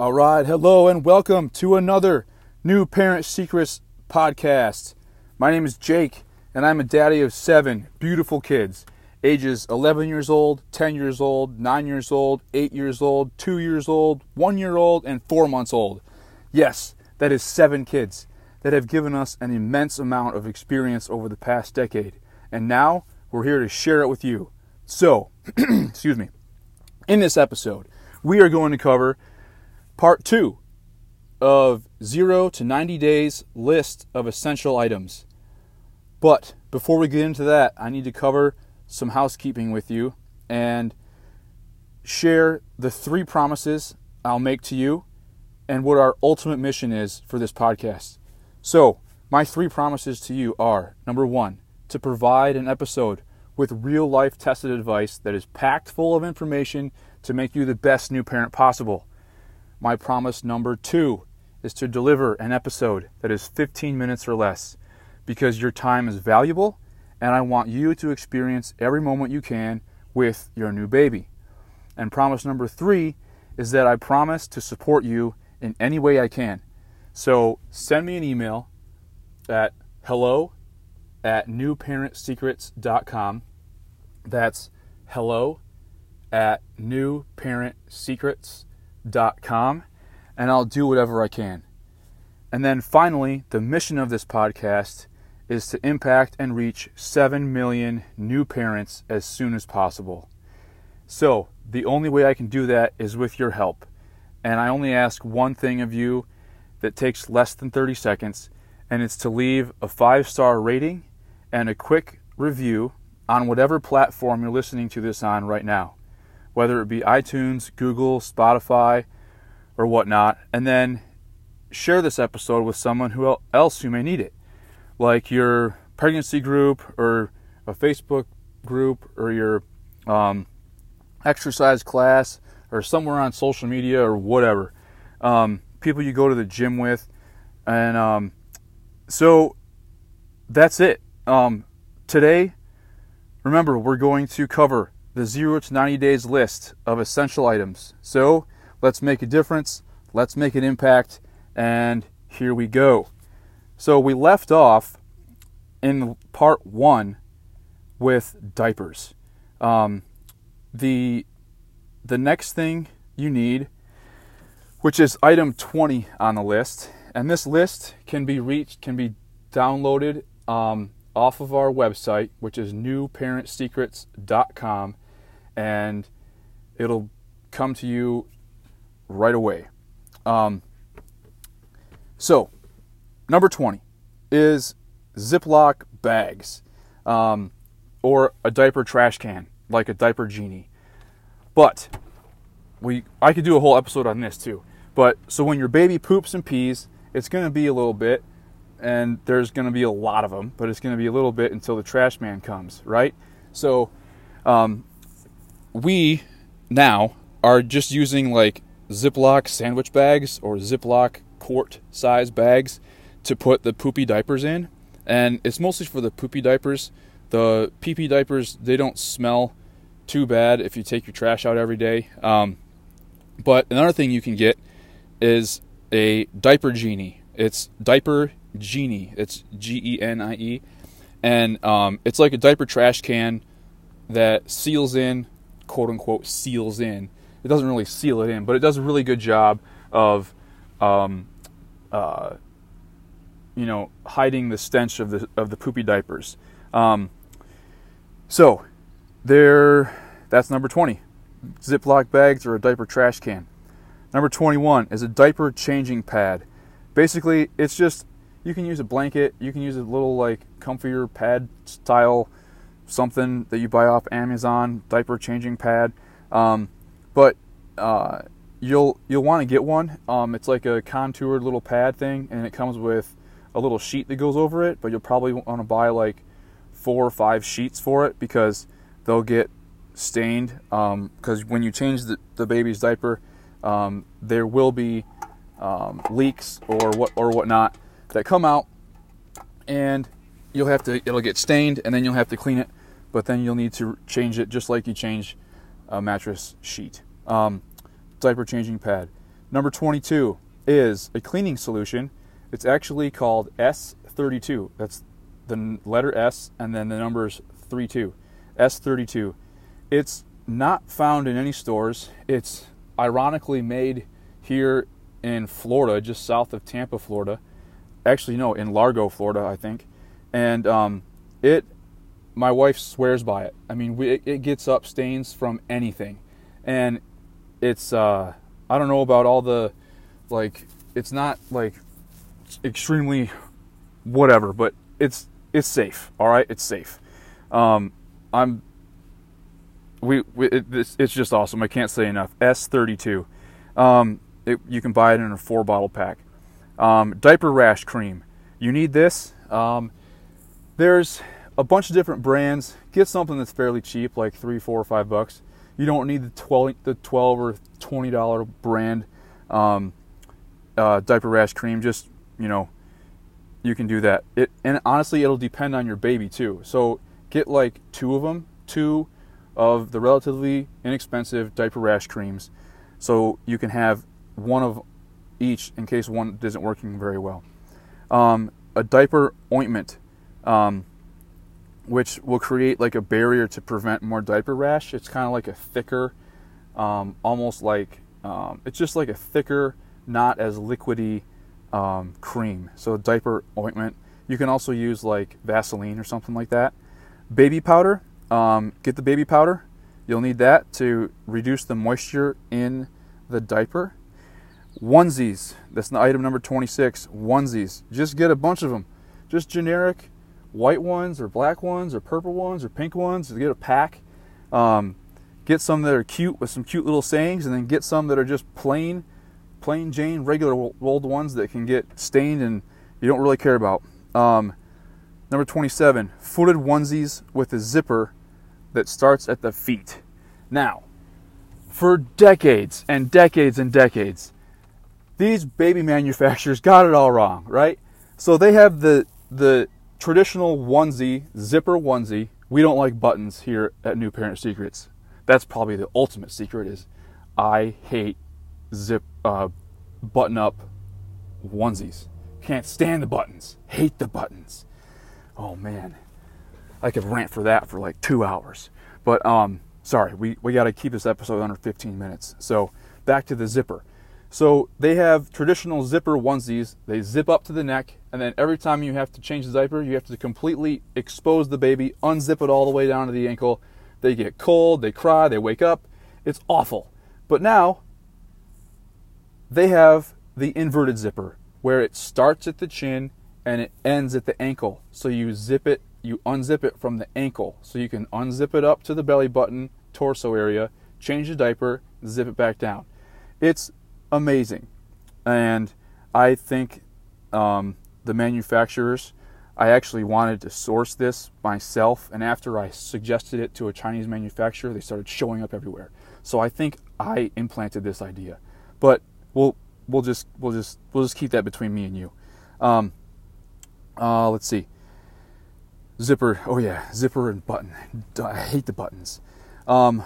All right, hello and welcome to another New Parent Secrets podcast. My name is Jake, and I'm a daddy of seven beautiful kids, ages 11 years old, 10 years old, 9 years old, 8 years old, 2 years old, 1 year old, and 4 months old. Yes, that is seven kids that have given us an immense amount of experience over the past decade, and now we're here to share it with you. So, excuse me, in this episode, we are going to cover part two of 0 to 90 days list of essential items. But before we get into that, I need to cover some housekeeping with you and share the three promises I'll make to you and what our ultimate mission is for this podcast. So, my three promises to you are number one, to provide an episode with real life tested advice that is packed full of information to make you the best new parent possible. My promise number two is to deliver an episode that is 15 minutes or less because your time is valuable and I want you to experience every moment you can with your new baby. And promise number three is that I promise to support you in any way I can. So send me an email at hello at newparentsecrets.com. That's hello at newparentsecrets.com com, and I'll do whatever I can. And then finally, the mission of this podcast is to impact and reach 7 million new parents as soon as possible. So, the only way I can do that is with your help. And I only ask one thing of you that takes less than 30 seconds, and it's to leave a five star rating and a quick review on whatever platform you're listening to this on right now whether it be iTunes, Google, Spotify, or whatnot, and then share this episode with someone who else who may need it, like your pregnancy group or a Facebook group or your um, exercise class or somewhere on social media or whatever. Um, people you go to the gym with, and um, so that's it. Um, today, remember, we're going to cover the 0 to 90 days list of essential items. So let's make a difference, let's make an impact, and here we go. So we left off in part one with diapers. Um, the the next thing you need, which is item 20 on the list, and this list can be reached, can be downloaded um, off of our website, which is newparentsecrets.com and it'll come to you right away. Um, so, number 20 is Ziploc bags um, or a diaper trash can, like a diaper genie. But we, I could do a whole episode on this too. But so when your baby poops and pees, it's going to be a little bit, and there's going to be a lot of them, but it's going to be a little bit until the trash man comes, right? So um, we now are just using like Ziploc sandwich bags or Ziploc quart size bags to put the poopy diapers in. And it's mostly for the poopy diapers. The PP diapers, they don't smell too bad if you take your trash out every day. Um, but another thing you can get is a diaper genie. It's diaper genie. It's G E N I E. And um, it's like a diaper trash can that seals in quote unquote seals in. It doesn't really seal it in, but it does a really good job of, um, uh, you know, hiding the stench of the of the poopy diapers. Um, so, there, that's number twenty. Ziploc bags or a diaper trash can. Number 21 is a diaper changing pad. Basically, it's just you can use a blanket, you can use a little like comfier pad style something that you buy off Amazon, diaper changing pad. Um, but uh, you'll you'll want to get one. Um, it's like a contoured little pad thing, and it comes with a little sheet that goes over it. But you'll probably want to buy like four or five sheets for it because they'll get stained. Because um, when you change the, the baby's diaper, um, there will be um, leaks or what or whatnot that come out, and you'll have to it'll get stained, and then you'll have to clean it but then you'll need to change it just like you change a mattress sheet. Um, diaper changing pad. Number 22 is a cleaning solution. It's actually called S32. That's the letter S and then the numbers 32. S32. It's not found in any stores. It's ironically made here in Florida, just south of Tampa, Florida. Actually, no, in Largo, Florida, I think. And um, it, my wife swears by it. I mean, we, it, gets up stains from anything, and it's uh, I don't know about all the like. It's not like extremely whatever, but it's it's safe. All right, it's safe. Um, I'm we, we it, it's, it's, just awesome. I can't say enough. S32. Um, it, you can buy it in a four bottle pack. Um, diaper rash cream. You need this. Um, there's a bunch of different brands. Get something that's fairly cheap, like three, four, or five bucks. You don't need the 12, the 12 or 20 dollar brand um, uh, diaper rash cream. Just you know, you can do that. It and honestly, it'll depend on your baby too. So get like two of them, two of the relatively inexpensive diaper rash creams, so you can have one of each in case one isn't working very well. Um, a diaper ointment, um, which will create like a barrier to prevent more diaper rash. It's kind of like a thicker, um, almost like um, it's just like a thicker, not as liquidy um, cream. So diaper ointment. You can also use like Vaseline or something like that. Baby powder. Um, get the baby powder. You'll need that to reduce the moisture in the diaper. Onesies. That's item number 26. Onesies. Just get a bunch of them. Just generic white ones or black ones or purple ones or pink ones. Get a pack. Um, get some that are cute with some cute little sayings, and then get some that are just plain, plain Jane, regular old ones that can get stained and you don't really care about. Um, number 27. Footed onesies with a zipper that starts at the feet. Now, for decades and decades and decades, these baby manufacturers got it all wrong, right? So they have the the traditional onesie, zipper onesie. We don't like buttons here at New Parent Secrets. That's probably the ultimate secret is I hate zip uh, button up onesies. Can't stand the buttons. Hate the buttons. Oh man. I could rant for that for like two hours. But um, sorry, we, we got to keep this episode under 15 minutes. So back to the zipper. So they have traditional zipper onesies. They zip up to the neck, and then every time you have to change the diaper, you have to completely expose the baby, unzip it all the way down to the ankle. They get cold, they cry, they wake up. It's awful. But now they have the inverted zipper where it starts at the chin and it ends at the ankle. So you zip it you unzip it from the ankle. So you can unzip it up to the belly button, torso area, change the diaper, zip it back down. It's amazing. And I think um, the manufacturers, I actually wanted to source this myself. And after I suggested it to a Chinese manufacturer, they started showing up everywhere. So I think I implanted this idea. But we'll we'll just we'll just we'll just keep that between me and you. Um, uh, let's see zipper. Oh yeah, zipper and button. I hate the buttons. Um,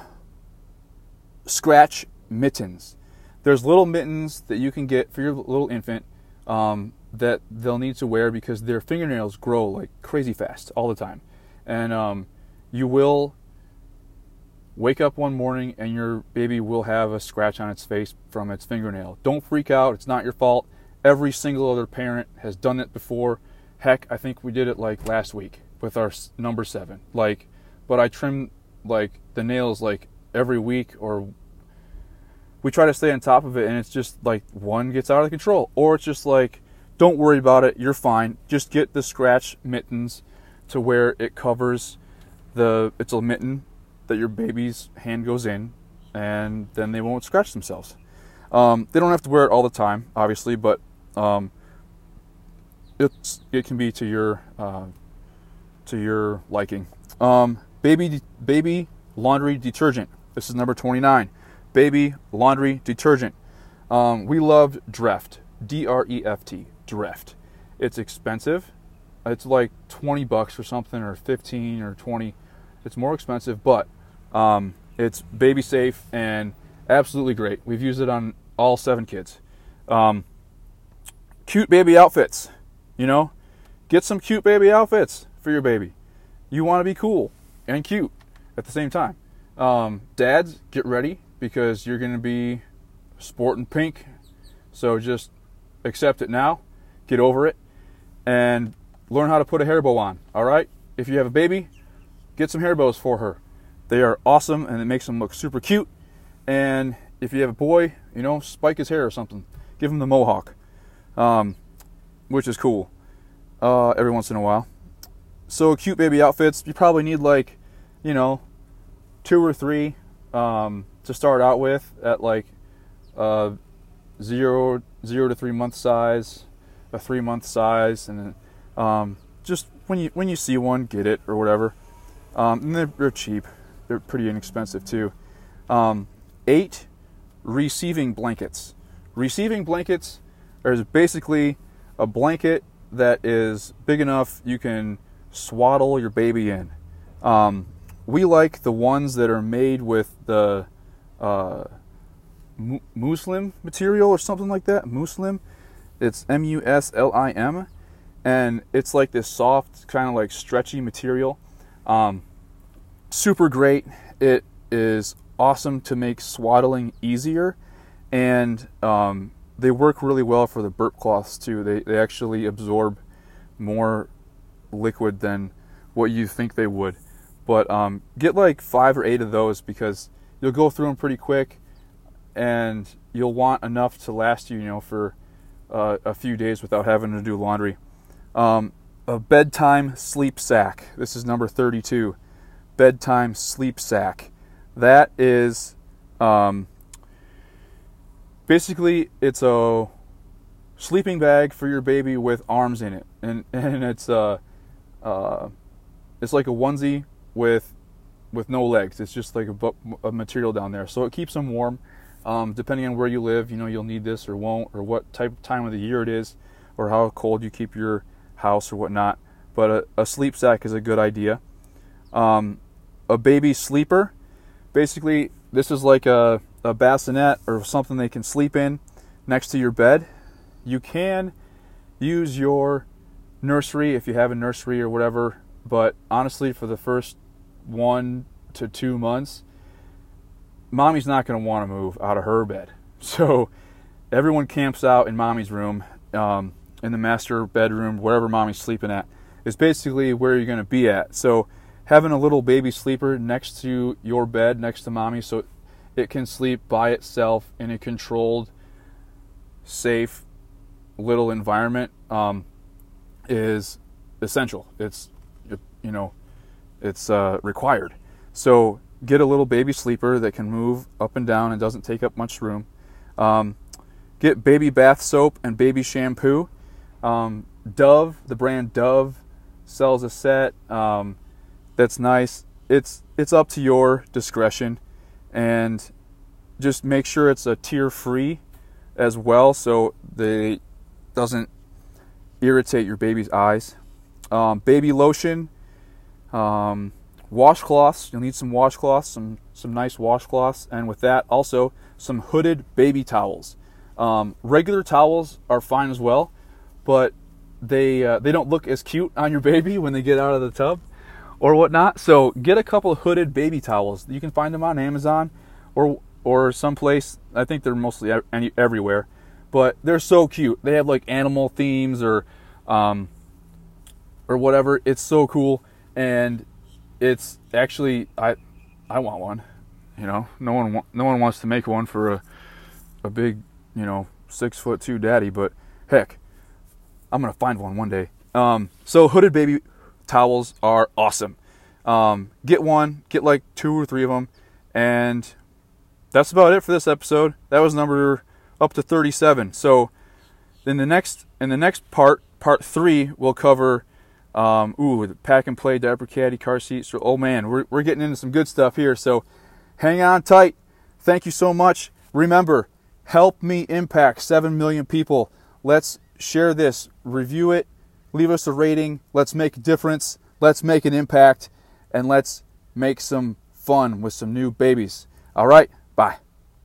scratch mittens. There's little mittens that you can get for your little infant um, that they'll need to wear because their fingernails grow like crazy fast all the time, and um, you will wake up one morning and your baby will have a scratch on its face from its fingernail. Don't freak out. It's not your fault. Every single other parent has done it before. Heck, I think we did it like last week with our number seven. Like, but I trim like the nails like every week or we try to stay on top of it and it's just like one gets out of control or it's just like don't worry about it you're fine just get the scratch mittens to where it covers the it's a mitten that your baby's hand goes in and then they won't scratch themselves um, they don't have to wear it all the time obviously but um, it's it can be to your uh, to your liking. Um, baby baby laundry detergent. This is number 29. Baby laundry detergent. Um, we loved Dreft. D R E F T. Dreft. It's expensive. It's like 20 bucks or something, or 15 or 20. It's more expensive, but um, it's baby safe and absolutely great. We've used it on all seven kids. Um, cute baby outfits, you know, get some cute baby outfits for your baby. You want to be cool and cute at the same time. Um, dads, get ready because you're going to be sporting pink. So just accept it now, get over it, and learn how to put a hair bow on. All right? If you have a baby, get some hair bows for her. They are awesome and it makes them look super cute. And if you have a boy, you know, spike his hair or something. Give him the mohawk, um, which is cool uh, every once in a while. So, cute baby outfits, you probably need like, you know, two or three um, to start out with at like uh, zero, zero to three month size, a three month size, and um, just when you when you see one, get it or whatever. Um, and they're, they're, cheap. They're pretty inexpensive too. Um, eight receiving blankets. Receiving blankets is basically a blanket that is big enough you can swaddle your baby in. Um, we like the ones that are made with the uh, muslim material or something like that. Muslim. It's M U S L I M and it's like this soft, kind of like stretchy material. Um, super great. It is awesome to make swaddling easier, and um, they work really well for the burp cloths too. They they actually absorb more liquid than what you think they would. But um, get like five or eight of those because you'll go through them pretty quick, and you'll want enough to last you, you know, for uh, a few days without having to do laundry. Um, a bedtime sleep sack. This is number 32. Bedtime sleep sack. That is um, basically it's a sleeping bag for your baby with arms in it, and and it's uh, uh, it's like a onesie with with no legs. It's just like a, a material down there, so it keeps them warm. Um, depending on where you live, you know you'll need this or won't, or what type of time of the year it is, or how cold you keep your house or whatnot. But a, a sleep sack is a good idea. Um, a baby sleeper, basically, this is like a, a bassinet or something they can sleep in next to your bed. You can use your nursery if you have a nursery or whatever, but honestly, for the first one to two months, mommy's not going to want to move out of her bed. So everyone camps out in mommy's room. Um, in the master bedroom, wherever mommy's sleeping at, is basically where you're going to be at. So having a little baby sleeper next to your bed, next to mommy, so it can sleep by itself in a controlled, safe, little environment um, is essential. It's you know, it's uh, required. So get a little baby sleeper that can move up and down and doesn't take up much room. Um, get baby bath soap and baby shampoo. Um, Dove, the brand Dove, sells a set um, that's nice. It's it's up to your discretion, and just make sure it's a tear free as well, so they doesn't irritate your baby's eyes. Um, baby lotion, um, washcloths. You'll need some washcloths, some some nice washcloths, and with that also some hooded baby towels. Um, regular towels are fine as well but they uh, they don't look as cute on your baby when they get out of the tub or whatnot. So get a couple of hooded baby towels. You can find them on Amazon or or someplace. I think they're mostly everywhere, but they're so cute. They have like animal themes or um, or whatever. It's so cool, and it's actually I I want one. You know, no one no one wants to make one for a a big you know six foot two daddy, but heck, I'm gonna find one one day. Um, so hooded baby towels are awesome. Um, get one, get like two or three of them, and that's about it for this episode. That was number up to 37. So in the next in the next part, part three, we'll cover um, ooh the pack and play diaper caddy car seats. So, oh man, we're we're getting into some good stuff here. So hang on tight. Thank you so much. Remember, help me impact seven million people. Let's share this, review it, leave us a rating. Let's make a difference. Let's make an impact. And let's make some fun with some new babies. All right, bye.